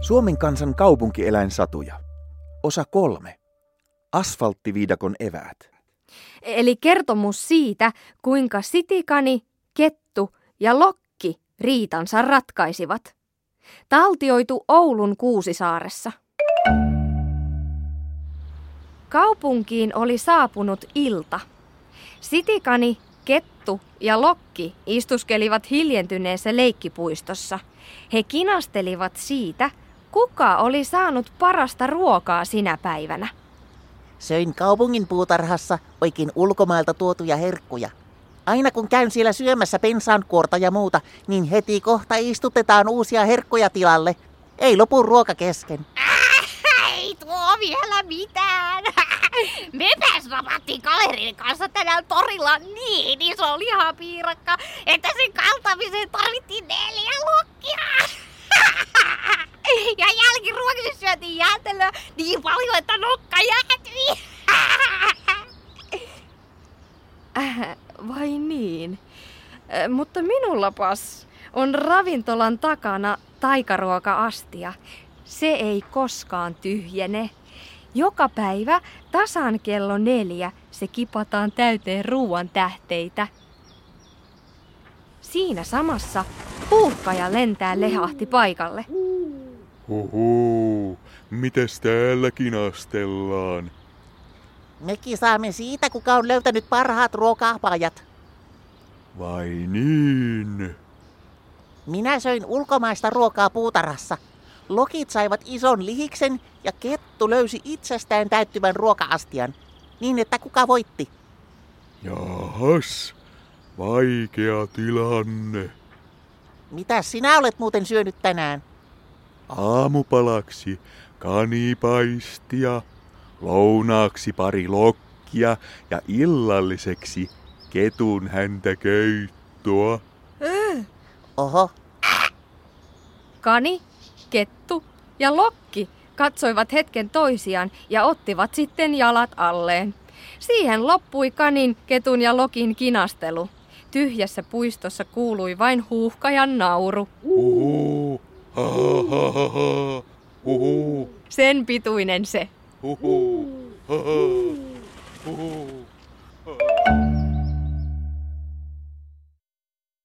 Suomen kansan kaupunkieläinsatuja. Osa kolme. Asfalttiviidakon eväät. Eli kertomus siitä, kuinka sitikani, kettu ja lokki riitansa ratkaisivat. Taltioitu Oulun Kuusisaaressa. Kaupunkiin oli saapunut ilta. Sitikani, kettu ja lokki istuskelivat hiljentyneessä leikkipuistossa. He kinastelivat siitä, kuka oli saanut parasta ruokaa sinä päivänä. Söin kaupungin puutarhassa oikein ulkomailta tuotuja herkkuja. Aina kun käyn siellä syömässä pensaankuorta ja muuta, niin heti kohta istutetaan uusia herkkuja tilalle. Ei lopu ruoka kesken. Ei tuo vielä mitään. Mepäs napattiin kaverin kanssa tänään torilla niin iso lihapiirakka, että sen kaltamiseen tarvittiin neljä lokkia. Ja jälkiruoksi syötiin jäätelöä niin paljon, että nokka jäätyi. Äh, vai niin? Äh, mutta minullapas on ravintolan takana taikaruoka-astia. Se ei koskaan tyhjene. Joka päivä tasan kello neljä se kipataan täyteen ruoan tähteitä. Siinä samassa puuhkaja lentää lehahti paikalle. Huhu, mites täällä kinastellaan? Mekin saamme siitä, kuka on löytänyt parhaat ruoka-apajat. Vai niin? Minä söin ulkomaista ruokaa puutarhassa. Lokit saivat ison lihiksen ja kettu löysi itsestään täyttyvän ruoka-astian. Niin, että kuka voitti? Jahas, vaikea tilanne. Mitä sinä olet muuten syönyt tänään? Aamupalaksi kanipaistia, lounaaksi pari lokkia ja illalliseksi ketun häntä köyttoa. Oho, Kani, kettu ja lokki katsoivat hetken toisiaan ja ottivat sitten jalat alleen. Siihen loppui kanin, ketun ja lokin kinastelu. Tyhjässä puistossa kuului vain huuhkajan nauru. Huhu, ha ha ha ha, Sen pituinen se. huhu, ha ha, huhu.